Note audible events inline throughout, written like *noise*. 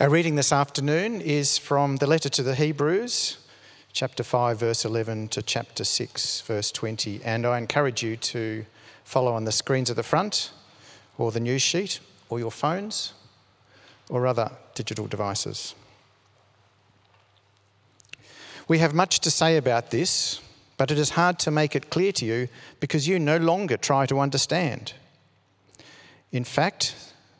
Our reading this afternoon is from the letter to the Hebrews, chapter 5, verse 11 to chapter 6, verse 20. And I encourage you to follow on the screens at the front, or the news sheet, or your phones, or other digital devices. We have much to say about this, but it is hard to make it clear to you because you no longer try to understand. In fact,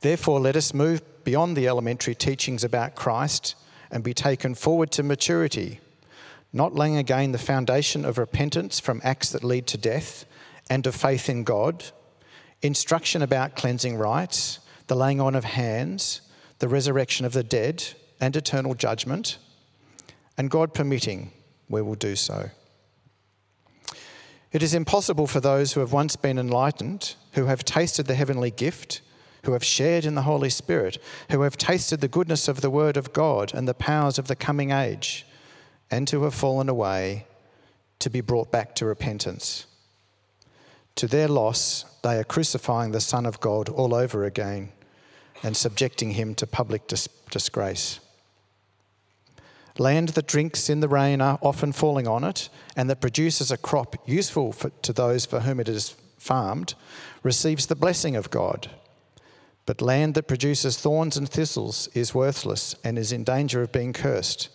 Therefore, let us move beyond the elementary teachings about Christ and be taken forward to maturity, not laying again the foundation of repentance from acts that lead to death and of faith in God, instruction about cleansing rites, the laying on of hands, the resurrection of the dead, and eternal judgment, and God permitting, we will do so. It is impossible for those who have once been enlightened, who have tasted the heavenly gift, who have shared in the Holy Spirit, who have tasted the goodness of the Word of God and the powers of the coming age, and who have fallen away, to be brought back to repentance. To their loss, they are crucifying the Son of God all over again and subjecting him to public dis- disgrace. Land that drinks in the rain are often falling on it, and that produces a crop useful for, to those for whom it is farmed, receives the blessing of God. But land that produces thorns and thistles is worthless and is in danger of being cursed.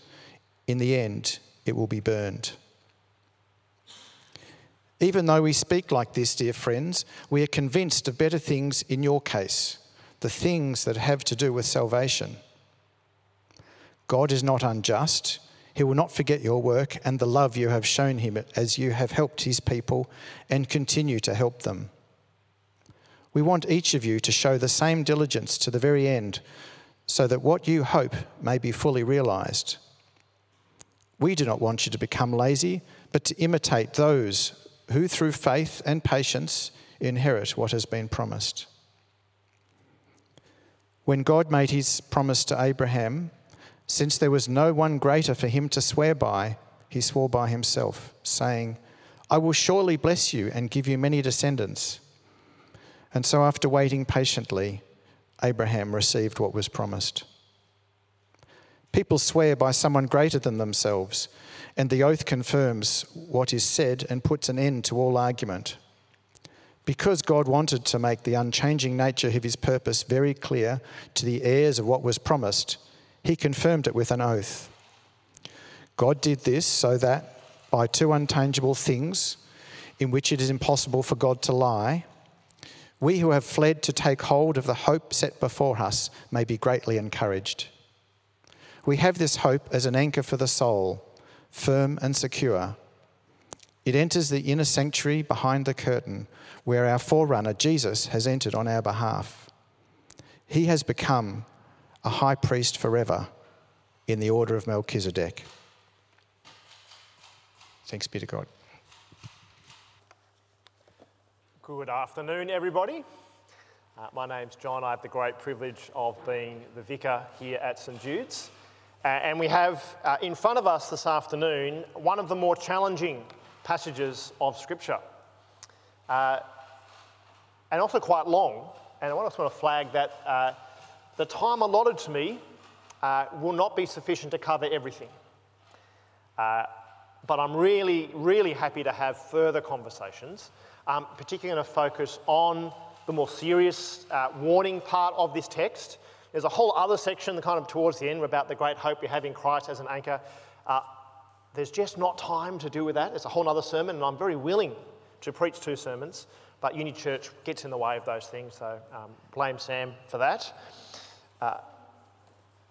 In the end, it will be burned. Even though we speak like this, dear friends, we are convinced of better things in your case, the things that have to do with salvation. God is not unjust. He will not forget your work and the love you have shown him as you have helped his people and continue to help them. We want each of you to show the same diligence to the very end so that what you hope may be fully realized. We do not want you to become lazy, but to imitate those who, through faith and patience, inherit what has been promised. When God made his promise to Abraham, since there was no one greater for him to swear by, he swore by himself, saying, I will surely bless you and give you many descendants. And so, after waiting patiently, Abraham received what was promised. People swear by someone greater than themselves, and the oath confirms what is said and puts an end to all argument. Because God wanted to make the unchanging nature of his purpose very clear to the heirs of what was promised, he confirmed it with an oath. God did this so that by two untangible things, in which it is impossible for God to lie, we who have fled to take hold of the hope set before us may be greatly encouraged. We have this hope as an anchor for the soul, firm and secure. It enters the inner sanctuary behind the curtain, where our forerunner, Jesus, has entered on our behalf. He has become a high priest forever in the order of Melchizedek. Thanks be to God. Good afternoon, everybody. Uh, my name's John. I have the great privilege of being the vicar here at St Jude's. Uh, and we have uh, in front of us this afternoon one of the more challenging passages of Scripture. Uh, and also quite long. And I just want to flag that uh, the time allotted to me uh, will not be sufficient to cover everything. But I'm really, really happy to have further conversations, um, particularly going to focus on the more serious uh, warning part of this text. There's a whole other section, kind of towards the end, about the great hope we have in Christ as an anchor. Uh, there's just not time to do with that. It's a whole other sermon, and I'm very willing to preach two sermons, but Uni Church gets in the way of those things, so um, blame Sam for that. Uh,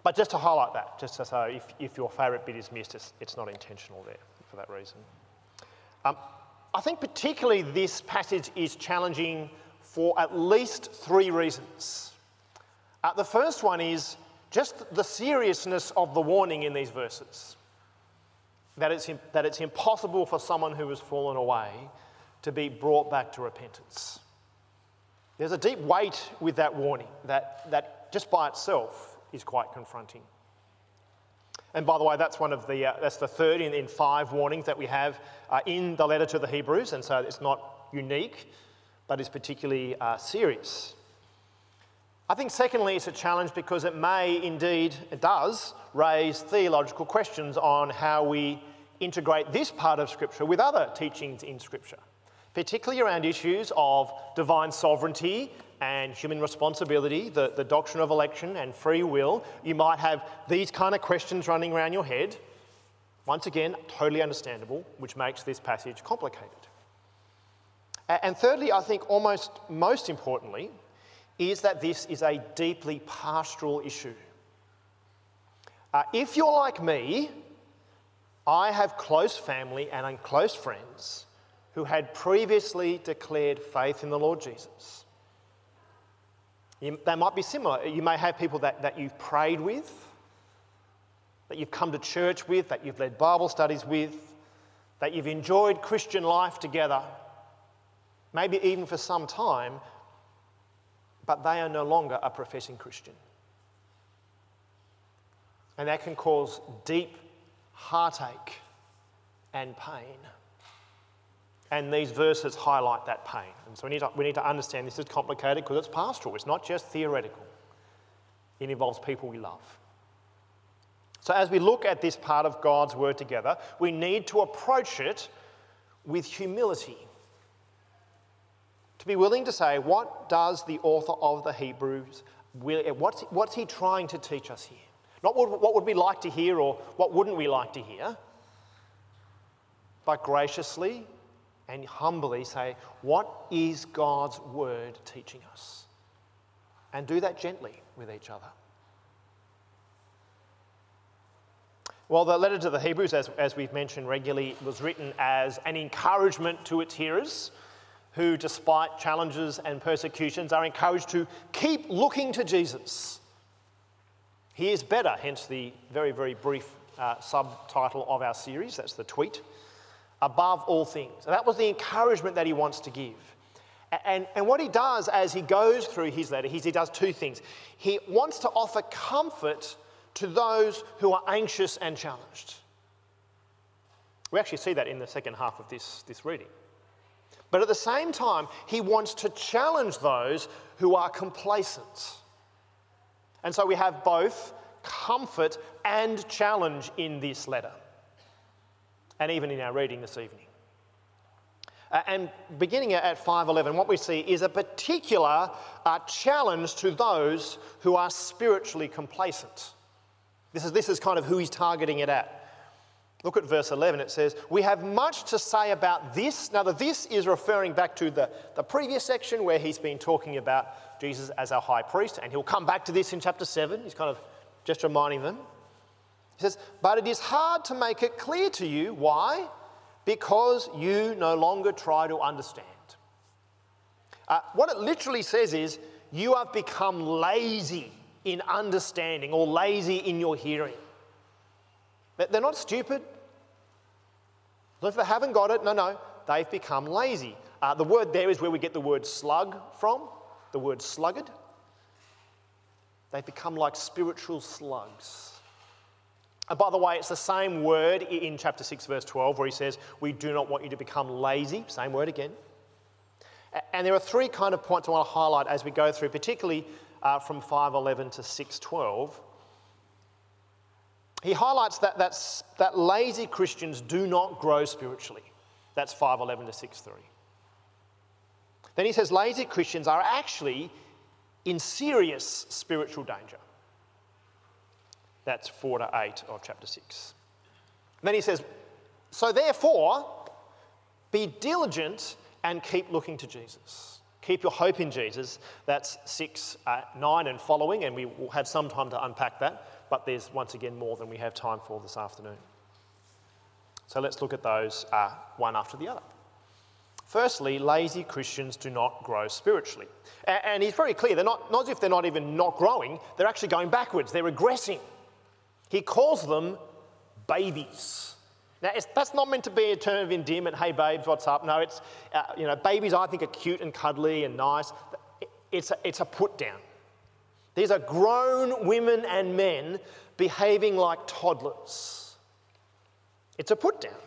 but just to highlight that, just so if, if your favourite bit is missed, it's, it's, not intentional there for that reason. Um, I think particularly this passage is challenging for at least three reasons. Uh, the first one is just the seriousness of the warning in these verses. that it's, that it's impossible for someone who has fallen away to be brought back to repentance. There's a deep weight with that warning that, that just by itself is quite confronting. And by the way, that's one of the, uh, that's the third in, in five warnings that we have uh, in the letter to the Hebrews, and so it's not unique, but is particularly uh, serious. I think, secondly, it's a challenge because it may indeed, it does, raise theological questions on how we integrate this part of Scripture with other teachings in Scripture, particularly around issues of divine sovereignty and human responsibility, the, the doctrine of election and free will. You might have these kind of questions running around your head. Once again, totally understandable, which makes this passage complicated. And thirdly, I think almost most importantly, is that this is a deeply pastoral issue. Uh, if you're like me, I have close family and close friends who had previously declared faith in the Lord Jesus. You, they might be similar. You may have people that, that you've prayed with, that you've come to church with, that you've led Bible studies with, that you've enjoyed Christian life together, maybe even for some time, but they are no longer a professing Christian. And that can cause deep heartache and pain. And these verses highlight that pain. And so we need to, we need to understand this is complicated because it's pastoral, it's not just theoretical, it involves people we love. So, as we look at this part of God's word together, we need to approach it with humility to be willing to say, what does the author of the Hebrews, what's, what's he trying to teach us here? Not what, what would we like to hear or what wouldn't we like to hear, but graciously and humbly say, what is God's word teaching us? And do that gently with each other. Well, the letter to the Hebrews, as, as we've mentioned regularly, was written as an encouragement to its hearers who, despite challenges and persecutions, are encouraged to keep looking to Jesus. He is better, hence the very, very brief uh, subtitle of our series. That's the tweet. Above all things. And that was the encouragement that he wants to give. And, and what he does as he goes through his letter, he does two things. He wants to offer comfort to those who are anxious and challenged. We actually see that in the second half of this, this reading. But at the same time, he wants to challenge those who are complacent. And so we have both comfort and challenge in this letter, and even in our reading this evening. Uh, and beginning at 511, what we see is a particular uh, challenge to those who are spiritually complacent. This is, this is kind of who he's targeting it at. Look at verse 11. It says, We have much to say about this. Now, the this is referring back to the, the previous section where he's been talking about Jesus as our high priest, and he'll come back to this in chapter 7. He's kind of just reminding them. He says, But it is hard to make it clear to you. Why? Because you no longer try to understand. Uh, what it literally says is, You have become lazy in understanding or lazy in your hearing. They're not stupid, if they haven't got it, no, no, they've become lazy. Uh, the word there is where we get the word slug from, the word sluggard. They've become like spiritual slugs. And by the way, it's the same word in chapter 6, verse 12, where he says, We do not want you to become lazy. Same word again. And there are three kind of points I want to highlight as we go through, particularly uh, from 511 to 612 he highlights that, that's, that lazy Christians do not grow spiritually. That's 511 to 6.3. Then he says lazy Christians are actually in serious spiritual danger. That's 4 to 8 of chapter 6. And then he says, So therefore, be diligent and keep looking to Jesus. Keep your hope in Jesus. That's 6, uh, 9 and following, and we will have some time to unpack that but there's once again more than we have time for this afternoon. So let's look at those uh, one after the other. Firstly, lazy Christians do not grow spiritually. And he's very clear, they're not, not as if they're not even not growing, they're actually going backwards, they're regressing. He calls them babies. Now, that's not meant to be a term of endearment. Hey, babes, what's up? No, it's, uh, you know, babies I think are cute and cuddly and nice. It's a, it's a put down. These are grown women and men behaving like toddlers. It's a put down.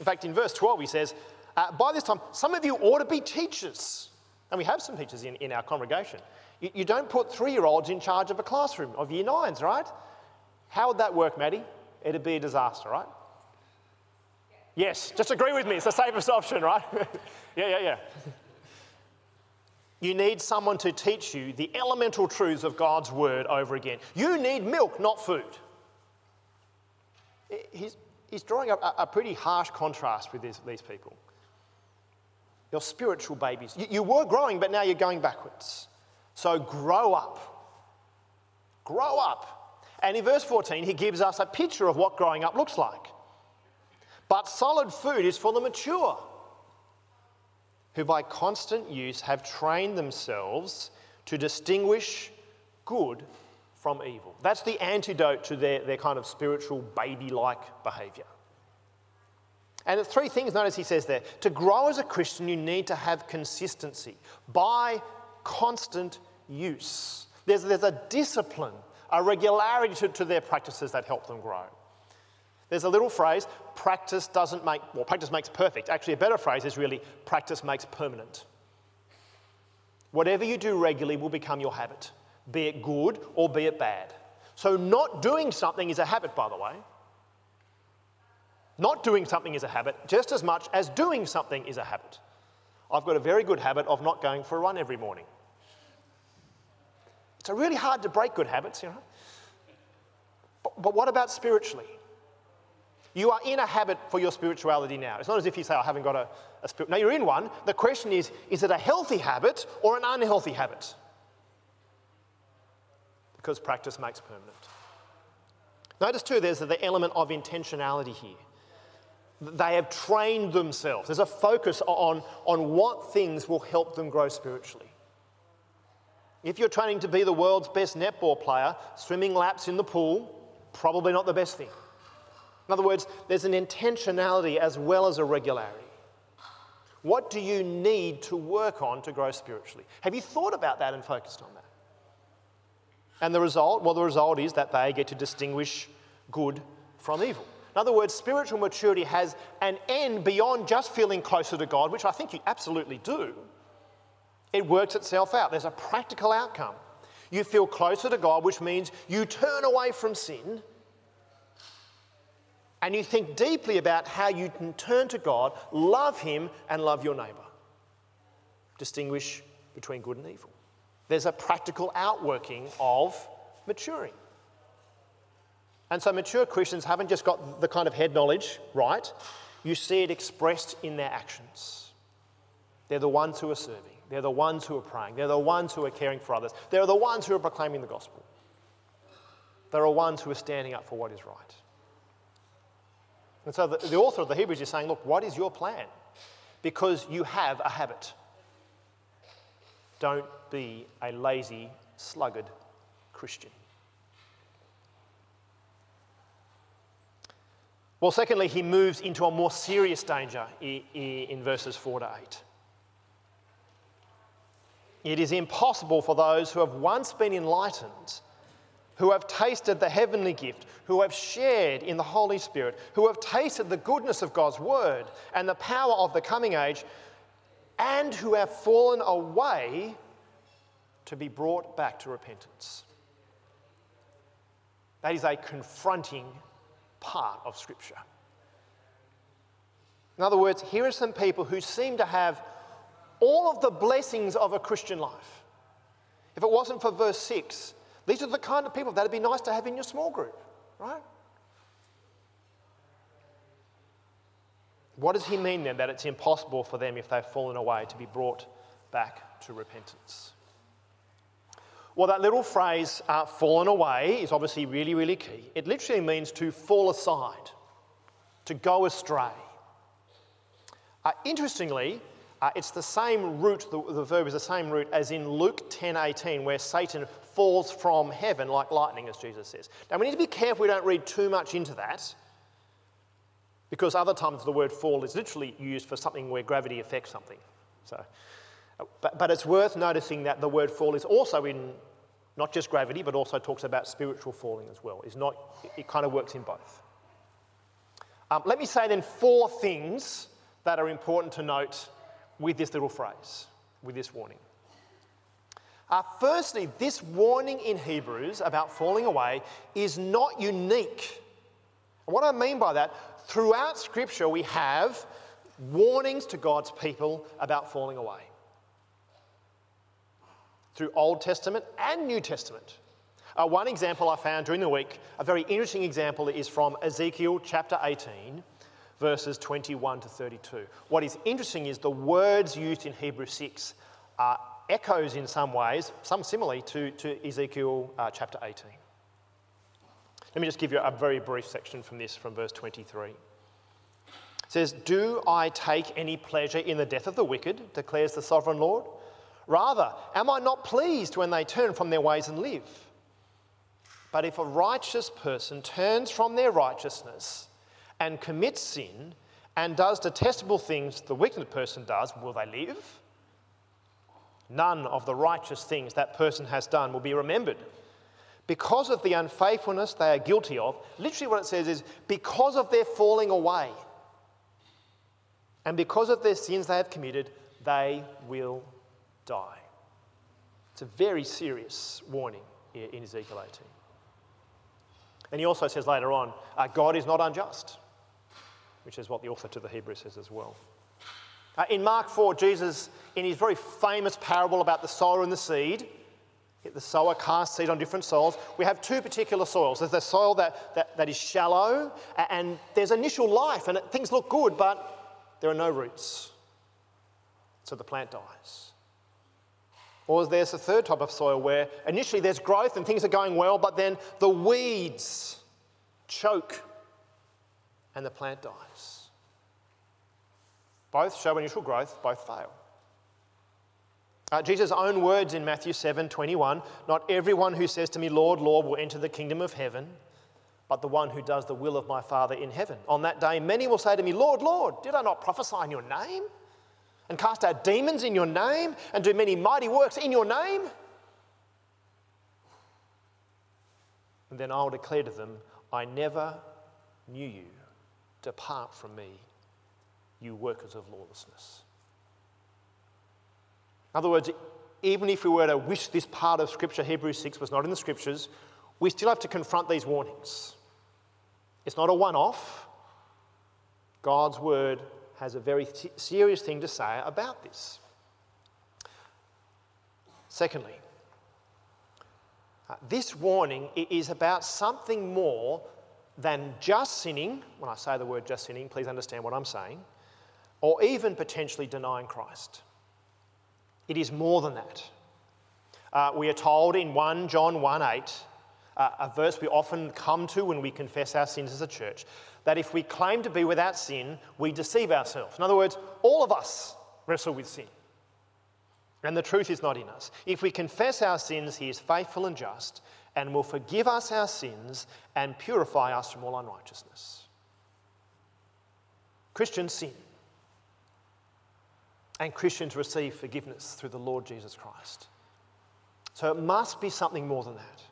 In fact, in verse 12, he says, uh, By this time, some of you ought to be teachers. And we have some teachers in, in our congregation. You, you don't put three year olds in charge of a classroom of year nines, right? How would that work, Maddie? It'd be a disaster, right? Yes, just agree with me. It's the safest option, right? *laughs* yeah, yeah, yeah. You need someone to teach you the elemental truths of God's word over again. You need milk, not food. He's, he's drawing a, a pretty harsh contrast with this, these people. You're spiritual babies. You, you were growing, but now you're going backwards. So grow up. Grow up. And in verse 14, he gives us a picture of what growing up looks like. But solid food is for the mature, who by constant use have trained themselves to distinguish good from evil. That's the antidote to their, their kind of spiritual baby like behaviour. And the three things, notice he says there to grow as a Christian, you need to have consistency by constant use. There's, there's a discipline, a regularity to, to their practices that help them grow. There's a little phrase, practice doesn't make, well, practice makes perfect. Actually, a better phrase is really, practice makes permanent. Whatever you do regularly will become your habit, be it good or be it bad. So, not doing something is a habit, by the way. Not doing something is a habit just as much as doing something is a habit. I've got a very good habit of not going for a run every morning. It's really hard to break good habits, you know. But, but what about spiritually? You are in a habit for your spirituality now. It's not as if you say, I haven't got a, a spirit. No, you're in one. The question is, is it a healthy habit or an unhealthy habit? Because practice makes permanent. Notice too, there's the element of intentionality here. They have trained themselves. There's a focus on, on what things will help them grow spiritually. If you're training to be the world's best netball player, swimming laps in the pool, probably not the best thing. In other words, there's an intentionality as well as a regularity. What do you need to work on to grow spiritually? Have you thought about that and focused on that? And the result? Well, the result is that they get to distinguish good from evil. In other words, spiritual maturity has an end beyond just feeling closer to God, which I think you absolutely do. It works itself out. There's a practical outcome. You feel closer to God, which means you turn away from sin and you think deeply about how you can turn to God, love Him, and love your neighbour. Distinguish between good and evil. There's a practical outworking of maturing. And so, mature Christians haven't just got the kind of head knowledge right, you see it expressed in their actions. They're the ones who are serving, they're the ones who are praying, they're the ones who are caring for others, they're the ones who are proclaiming the gospel. There are the ones who are standing up for what is right. And so the, the author of the Hebrews is saying, look, what is your plan? Because you have a habit. Don't be a lazy, sluggard Christian. Well, secondly, he moves into a more serious danger in verses 4 to 8. It is impossible for those who have once been enlightened who have tasted the heavenly gift, who have shared in the Holy Spirit, who have tasted the goodness of God's word and the power of the coming age, and who have fallen away to be brought back to repentance. That is a confronting part of Scripture. In other words, here are some people who seem to have all of the blessings of a Christian life. If it wasn't for verse 6, these are the kind of people that would be nice to have in your small group, right? What does he mean then that it's impossible for them if they've fallen away to be brought back to repentance? Well, that little phrase, uh, fallen away, is obviously really, really key. It literally means to fall aside, to go astray. Uh, interestingly, uh, it's the same root, the, the, verb is the same root as in Luke 10:18, where Satan falls from heaven like lightning, as Jesus says. Now, we need to be careful we don't read too much into that. because other times the word fall is literally used for something where gravity affects something. So, but, but it's worth noticing that the word fall is also in not just gravity, but also talks about spiritual falling as well. It's not, it kind of works in both. Um, let me say then four things that are important to note with this little phrase, with this warning. Uh, firstly, this warning in Hebrews about falling away is not unique. What I mean by that, throughout Scripture, we have warnings to God's people about falling away. Through Old Testament and New Testament. Uh, one example I found during the week, a very interesting example, is from Ezekiel chapter 18, verses 21 to 32. What is interesting is the words used in Hebrew 6 are echoes in some ways, some similarly, to, to Ezekiel uh, chapter 18. Let me just give you a very brief section from this, from verse 23. It says, Do I take any pleasure in the death of the wicked, declares the sovereign Lord? Rather, am I not pleased when they turn from their ways and live? But if a righteous person turns from their righteousness and commits sin and does detestable things the wicked person does, will they live? None of the righteous things that person has done will be remembered. Because of the unfaithfulness they are guilty of, literally what it says is because of their falling away and because of their sins they have committed, they will die. It's a very serious warning in Ezekiel 18. And he also says later on, uh, God is not unjust, which is what the author to the Hebrews says as well. Uh, in Mark 4, Jesus, in his very famous parable about the sower and the seed, the sower casts seed on different soils. We have two particular soils. There's the soil that, that, that is shallow, and there's initial life, and things look good, but there are no roots. So the plant dies. Or there's a third type of soil where initially there's growth and things are going well, but then the weeds choke and the plant dies. Both show initial growth, both fail. Uh, Jesus' own words in Matthew 7 21 Not everyone who says to me, Lord, Lord, will enter the kingdom of heaven, but the one who does the will of my Father in heaven. On that day, many will say to me, Lord, Lord, did I not prophesy in your name? And cast out demons in your name? And do many mighty works in your name? And then I will declare to them, I never knew you. Depart from me, you workers of lawlessness. In other words, even if we were to wish this part of Scripture, Hebrews 6, was not in the Scriptures, we still have to confront these warnings. It's not a one off. God's Word has a very serious thing to say about this. Secondly, uh, this warning is about something more than just sinning. When I say the word just sinning, please understand what I'm saying or even potentially denying Christ. It is more than that. Uh, we are told in 1 John 1 8, uh, a verse we often come to when we confess our sins as a church, that if we claim to be without sin, we deceive ourselves. In other words, all of us wrestle with sin. And the truth is not in us. If we confess our sins, He is faithful and just and will forgive us our sins and purify us from all unrighteousness. Christians sin and Christians receive forgiveness through the Lord Jesus Christ. So it must be something more than that.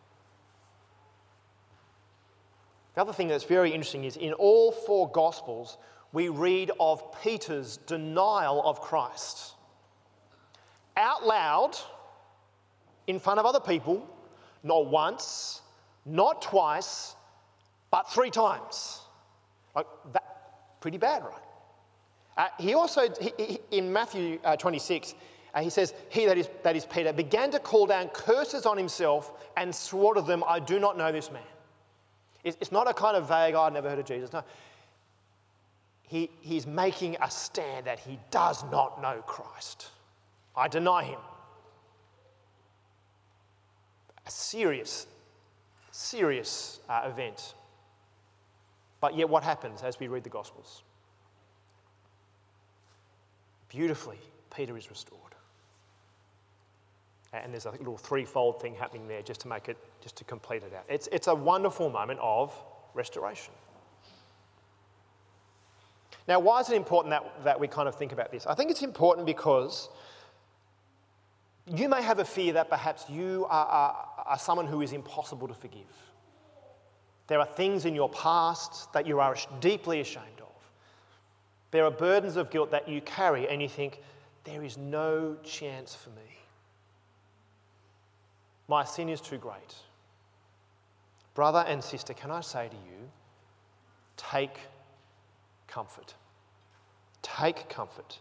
The other thing that's very interesting is in all four Gospels, we read of Peter's denial of Christ. Out loud, in front of other people, not once, not twice, but three times. Like that, pretty bad, right? Uh, he also, he, he, in Matthew uh, 26, uh, he says, He that is, that is Peter began to call down curses on himself and swore to them, I do not know this man. It's, it's not a kind of vague, oh, I've never heard of Jesus. No. He, he's making a stand that he does not know Christ. I deny him. Serious, serious uh, event. But yet, what happens as we read the Gospels? Beautifully, Peter is restored. And there's a little threefold thing happening there just to make it, just to complete it out. It's, it's a wonderful moment of restoration. Now, why is it important that, that we kind of think about this? I think it's important because you may have a fear that perhaps you are, are, are someone who is impossible to forgive. There are things in your past that you are deeply ashamed of. There are burdens of guilt that you carry, and you think, there is no chance for me. My sin is too great. Brother and sister, can I say to you, take comfort. Take comfort.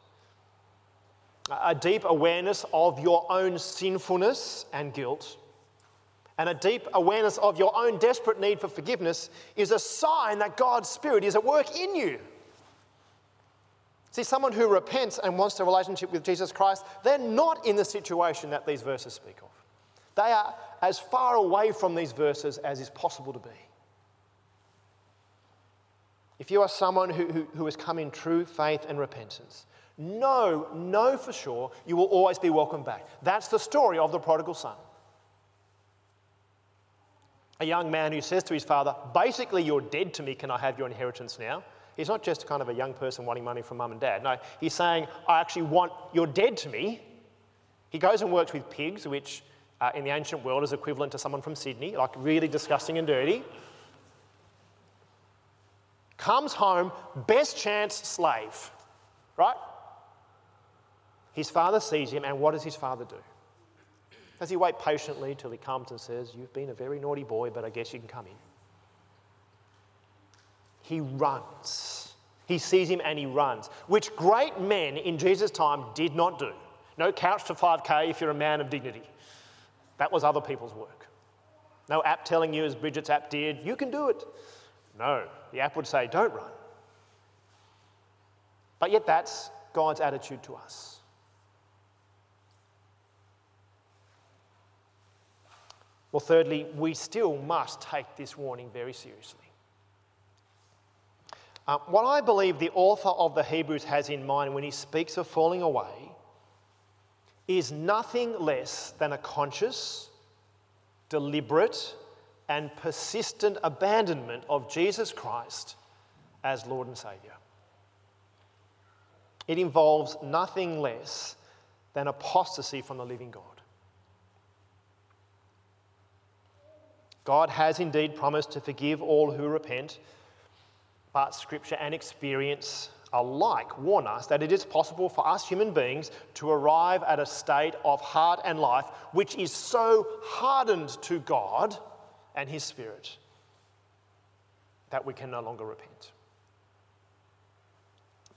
A deep awareness of your own sinfulness and guilt, and a deep awareness of your own desperate need for forgiveness is a sign that God's Spirit is at work in you. See, someone who repents and wants a relationship with Jesus Christ, they're not in the situation that these verses speak of. They are as far away from these verses as is possible to be. If you are someone who, who, who has come in true faith and repentance, know, know for sure you will always be welcome back. That's the story of the prodigal son. A young man who says to his father, Basically, you're dead to me, can I have your inheritance now? He's not just kind of a young person wanting money from mum and dad. No, he's saying, I actually want, you're dead to me. He goes and works with pigs, which uh, in the ancient world is equivalent to someone from Sydney, like really disgusting and dirty. Comes home, best chance slave, right? His father sees him, and what does his father do? Does he wait patiently till he comes and says, You've been a very naughty boy, but I guess you can come in? he runs. He sees him and he runs, which great men in Jesus' time did not do. No couch to 5K if you're a man of dignity. That was other people's work. No app telling you, as Bridget's app did, you can do it. No, the app would say, don't run. But yet, that's God's attitude to us. Well, thirdly, we still must take this warning very seriously. Uh, what I believe the author of the Hebrews has in mind when he speaks of falling away is nothing less than a conscious, deliberate, and persistent abandonment of Jesus Christ as Lord and Saviour. It involves nothing less than apostasy from the living God. God has indeed promised to forgive all who repent but Scripture and experience alike warn us that it is possible for us human beings to arrive at a state of heart and life which is so hardened to God and His Spirit that we can no longer repent.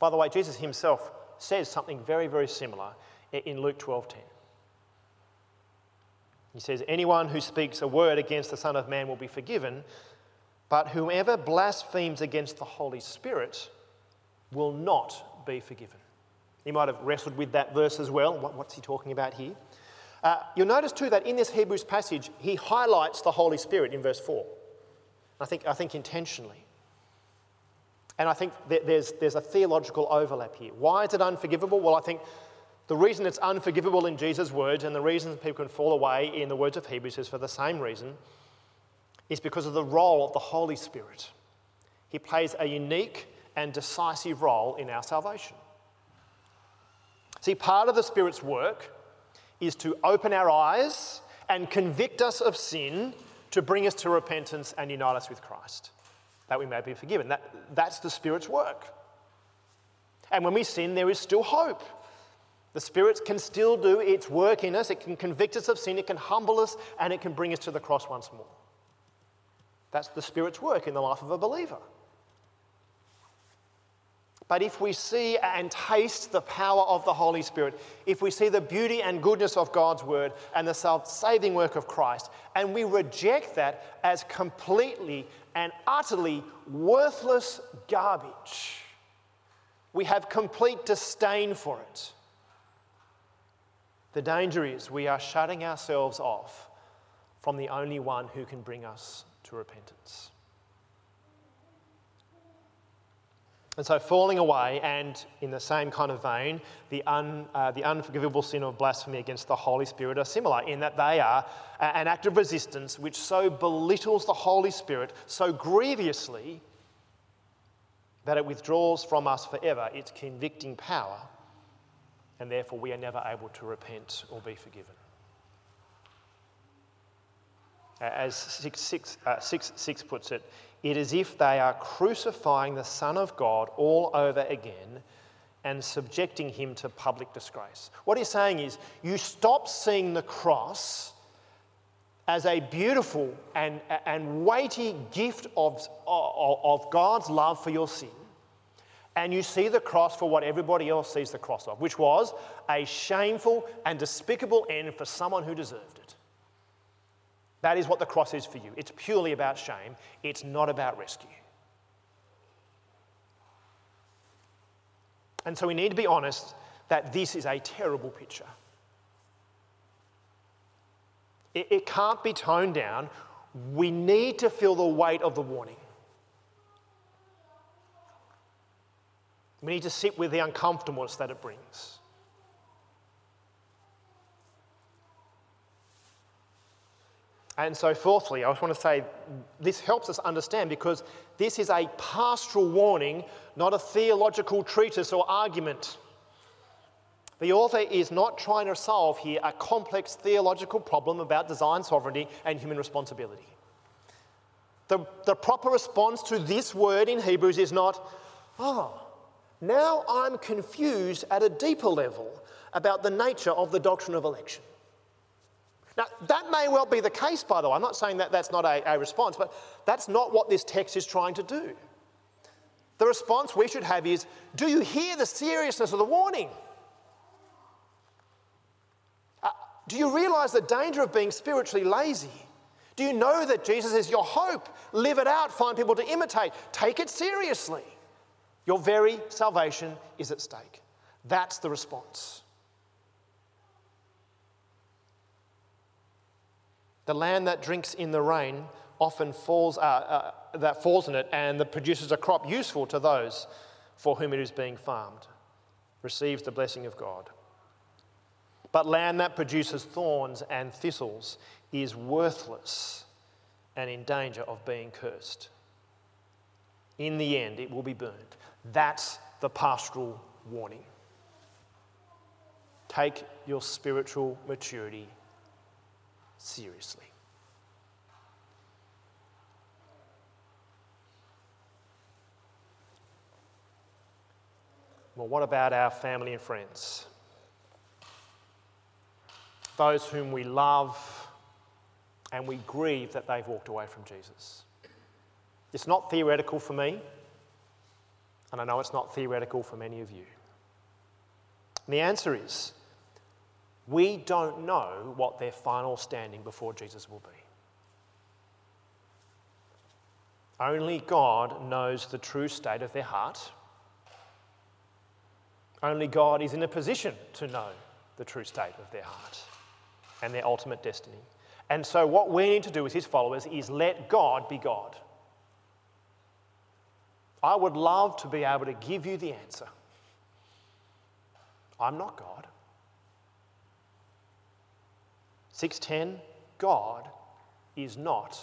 By the way, Jesus Himself says something very, very similar in Luke 12:10. He says, Anyone who speaks a word against the Son of Man will be forgiven but whoever blasphemes against the Holy Spirit will not be forgiven. You might have wrestled with that verse as well. what's he talking about here? Uh, you'll notice too that in this Hebrews passage, he highlights the Holy Spirit in verse 4. I think, I think intentionally. And I think there's, there's a theological overlap here. Why is it unforgivable? Well, I think the reason it's unforgivable in Jesus' words and the reason people can fall away in the words of Hebrews is for the same reason is because of the role of the Holy Spirit. He plays a unique and decisive role in our salvation. See, part of the Spirit's work is to open our eyes and convict us of sin to bring us to repentance and unite us with Christ, that we may be forgiven. That, that's the Spirit's work. And when we sin, there is still hope. The Spirit can still do its work in us, it can convict us of sin, it can humble us, and it can bring us to the cross once more. That's the Spirit's work in the life of a believer. But if we see and taste the power of the Holy Spirit, if we see the beauty and goodness of God's Word and the self saving work of Christ, and we reject that as completely and utterly worthless garbage, we have complete disdain for it. The danger is we are shutting ourselves off from the only one who can bring us to repentance. And so, falling away, and in the same kind of vein, the, un, uh, the unforgivable sin of blasphemy against the Holy Spirit are similar in that they are an act of resistance which so belittles the Holy Spirit so grievously that it withdraws from us forever its convicting power, and therefore we are never able to repent or be forgiven. As 6, six, uh, six, 6 puts it, it is if they are crucifying the Son of God all over again and subjecting him to public disgrace. What he's saying is, you stop seeing the cross as a beautiful and, and weighty gift of, of, of God's love for your sin, and you see the cross for what everybody else sees the cross of, which was a shameful and despicable end for someone who deserved it. That is what the cross is for you. It's purely about shame, it's not about rescue. And so we need to be honest that this is a terrible picture. It, it can't be toned down. We need to feel the weight of the warning. We need to sit with the uncomfortableness that it brings. And so, fourthly, I just want to say this helps us understand because this is a pastoral warning, not a theological treatise or argument. The author is not trying to solve here a complex theological problem about divine sovereignty and human responsibility. The, the proper response to this word in Hebrews is not, oh, now I'm confused at a deeper level about the nature of the doctrine of election. Now, that may well be the case, by the way. I'm not saying that that's not a, a response, but that's not what this text is trying to do. The response we should have is Do you hear the seriousness of the warning? Uh, do you realize the danger of being spiritually lazy? Do you know that Jesus is your hope? Live it out, find people to imitate, take it seriously. Your very salvation is at stake. That's the response. The land that drinks in the rain often falls, uh, uh, that falls in it and that produces a crop useful to those for whom it is being farmed, receives the blessing of God. But land that produces thorns and thistles is worthless and in danger of being cursed. In the end, it will be burned. That's the pastoral warning. Take your spiritual maturity seriously. Well, what about our family and friends? Those whom we love and we grieve that they've walked away from Jesus. It's not theoretical for me, and I know it's not theoretical for many of you. And the answer is we don't know what their final standing before Jesus will be. Only God knows the true state of their heart. Only God is in a position to know the true state of their heart and their ultimate destiny. And so, what we need to do as His followers is let God be God. I would love to be able to give you the answer. I'm not God. 610 God is not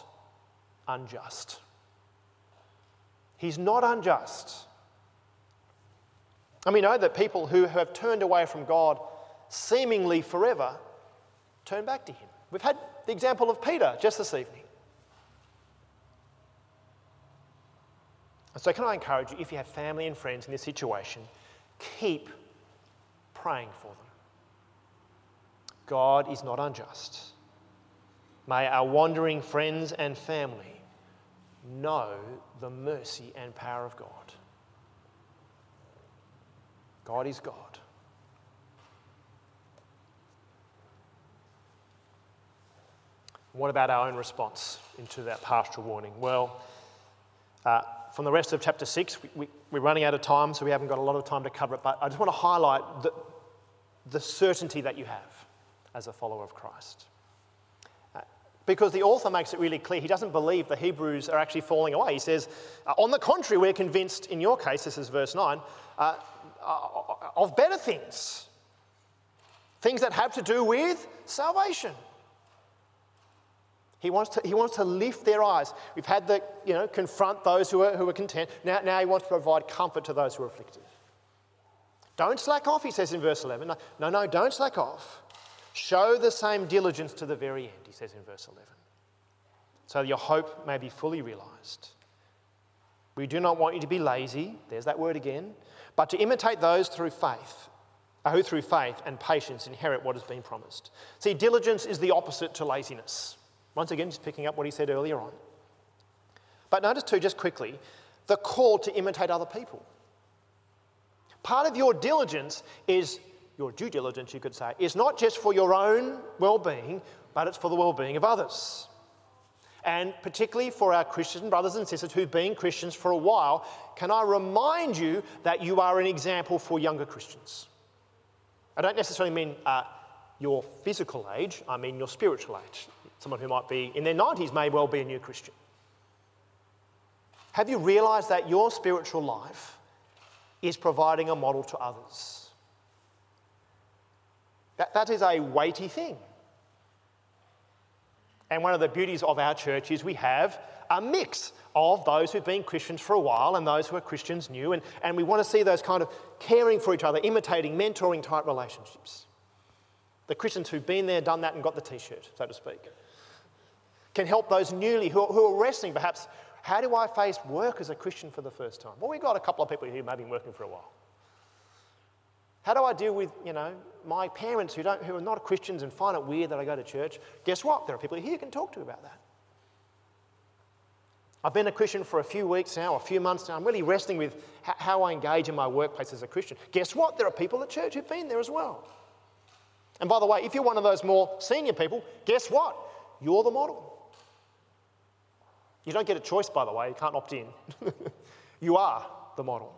unjust. He's not unjust. And we know that people who have turned away from God seemingly forever turn back to Him. We've had the example of Peter just this evening. So, can I encourage you, if you have family and friends in this situation, keep praying for them. God is not unjust. May our wandering friends and family know the mercy and power of God. God is God. What about our own response into that pastoral warning? Well, uh, from the rest of chapter 6, we, are running out of time, so we haven't got a lot of time to cover it, but I just want to highlight the, the certainty that you have as a follower of Christ. Uh, because the author makes it really clear he doesn't believe the Hebrews are actually falling away. He says, uh, on the contrary, we're convinced, in your case, this is verse 9, uh, uh, of better things. Things that have to do with salvation. He wants to, he wants to lift their eyes. We've had the, you know, confront those who are, who are content. Now, now he wants to provide comfort to those who are afflicted. Don't slack off, he says in verse 11. No, no, no don't slack off. Show the same diligence to the very end, he says in verse 11, so your hope may be fully realized. We do not want you to be lazy, there's that word again, but to imitate those through faith, uh, who through faith and patience inherit what has been promised. See, diligence is the opposite to laziness. Once again, just picking up what he said earlier on. But notice too, just quickly, the call to imitate other people. Part of your diligence is, your due diligence, you could say, is not just for your own well being, but it's for the well being of others. And particularly for our Christian brothers and sisters who've been Christians for a while, can I remind you that you are an example for younger Christians? I don't necessarily mean uh, your physical age, I mean your spiritual age. Someone who might be in their 90s may well be a new Christian. Have you realised that your spiritual life is providing a model to others? That, that is a weighty thing. And one of the beauties of our church is we have a mix of those who've been Christians for a while and those who are Christians new. And, and we want to see those kind of caring for each other, imitating, mentoring type relationships. The Christians who've been there, done that, and got the t shirt, so to speak, can help those newly who, who are wrestling perhaps. How do I face work as a Christian for the first time? Well, we've got a couple of people here who may have been working for a while. How do I deal with, you know, my parents who, don't, who are not Christians and find it weird that I go to church? Guess what? There are people here who can talk to about that. I've been a Christian for a few weeks now, a few months now. I'm really wrestling with how I engage in my workplace as a Christian. Guess what? There are people at church who've been there as well. And by the way, if you're one of those more senior people, guess what? You're the model. You don't get a choice, by the way, you can't opt in. *laughs* you are the model.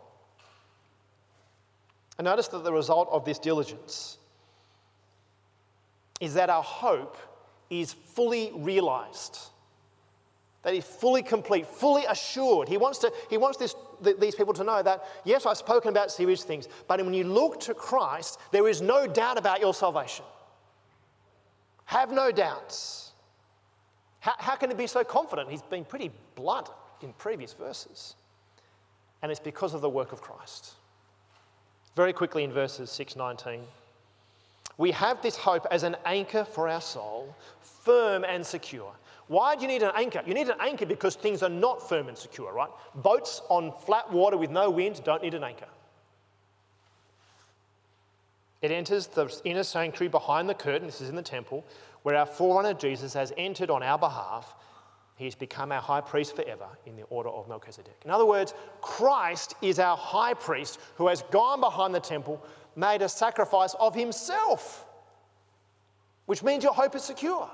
And notice that the result of this diligence is that our hope is fully realized. That is fully complete, fully assured. He wants, to, he wants this, these people to know that, yes, I've spoken about serious things, but when you look to Christ, there is no doubt about your salvation. Have no doubts. How, how can he be so confident? He's been pretty blunt in previous verses. And it's because of the work of Christ. Very quickly in verses 6 19. We have this hope as an anchor for our soul, firm and secure. Why do you need an anchor? You need an anchor because things are not firm and secure, right? Boats on flat water with no wind don't need an anchor. It enters the inner sanctuary behind the curtain, this is in the temple, where our forerunner Jesus has entered on our behalf he has become our high priest forever in the order of Melchizedek. In other words, Christ is our high priest who has gone behind the temple, made a sacrifice of himself, which means your hope is secure.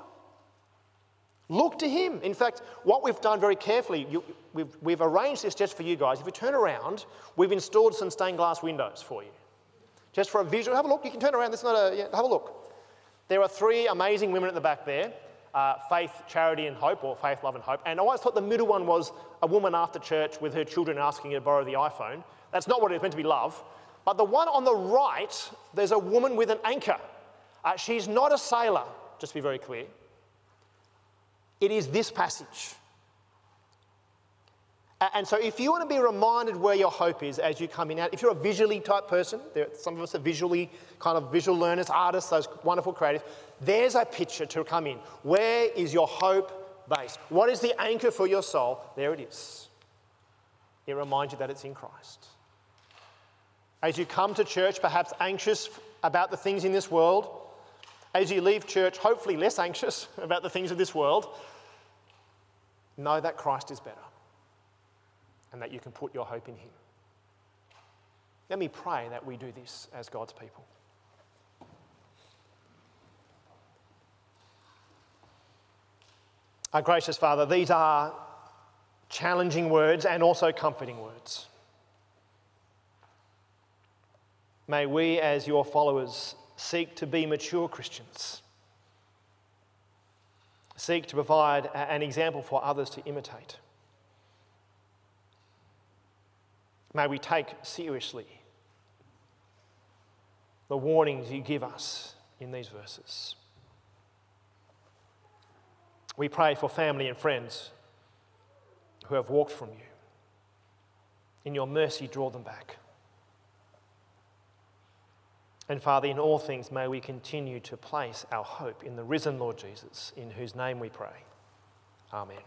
Look to him. In fact, what we've done very carefully, you, we've, we've arranged this just for you guys. If you turn around, we've installed some stained glass windows for you. Just for a visual, have a look. You can turn around. This is not a, yeah, have a look. There are three amazing women at the back there uh, faith, charity, and hope, or faith, love, and hope. And I always thought the middle one was a woman after church with her children asking her to borrow the iPhone. That's not what it's meant to be love. But the one on the right, there's a woman with an anchor. Uh, she's not a sailor, just to be very clear. It is this passage. And so, if you want to be reminded where your hope is as you come in out, if you're a visually type person, there, some of us are visually kind of visual learners, artists, those wonderful creatives, there's a picture to come in. Where is your hope based? What is the anchor for your soul? There it is. It reminds you that it's in Christ. As you come to church, perhaps anxious about the things in this world, as you leave church, hopefully less anxious *laughs* about the things of this world, know that Christ is better and that you can put your hope in Him. Let me pray that we do this as God's people. Our gracious Father, these are challenging words and also comforting words. May we, as your followers, seek to be mature Christians, seek to provide an example for others to imitate. May we take seriously the warnings you give us in these verses. We pray for family and friends who have walked from you. In your mercy, draw them back. And Father, in all things, may we continue to place our hope in the risen Lord Jesus, in whose name we pray. Amen.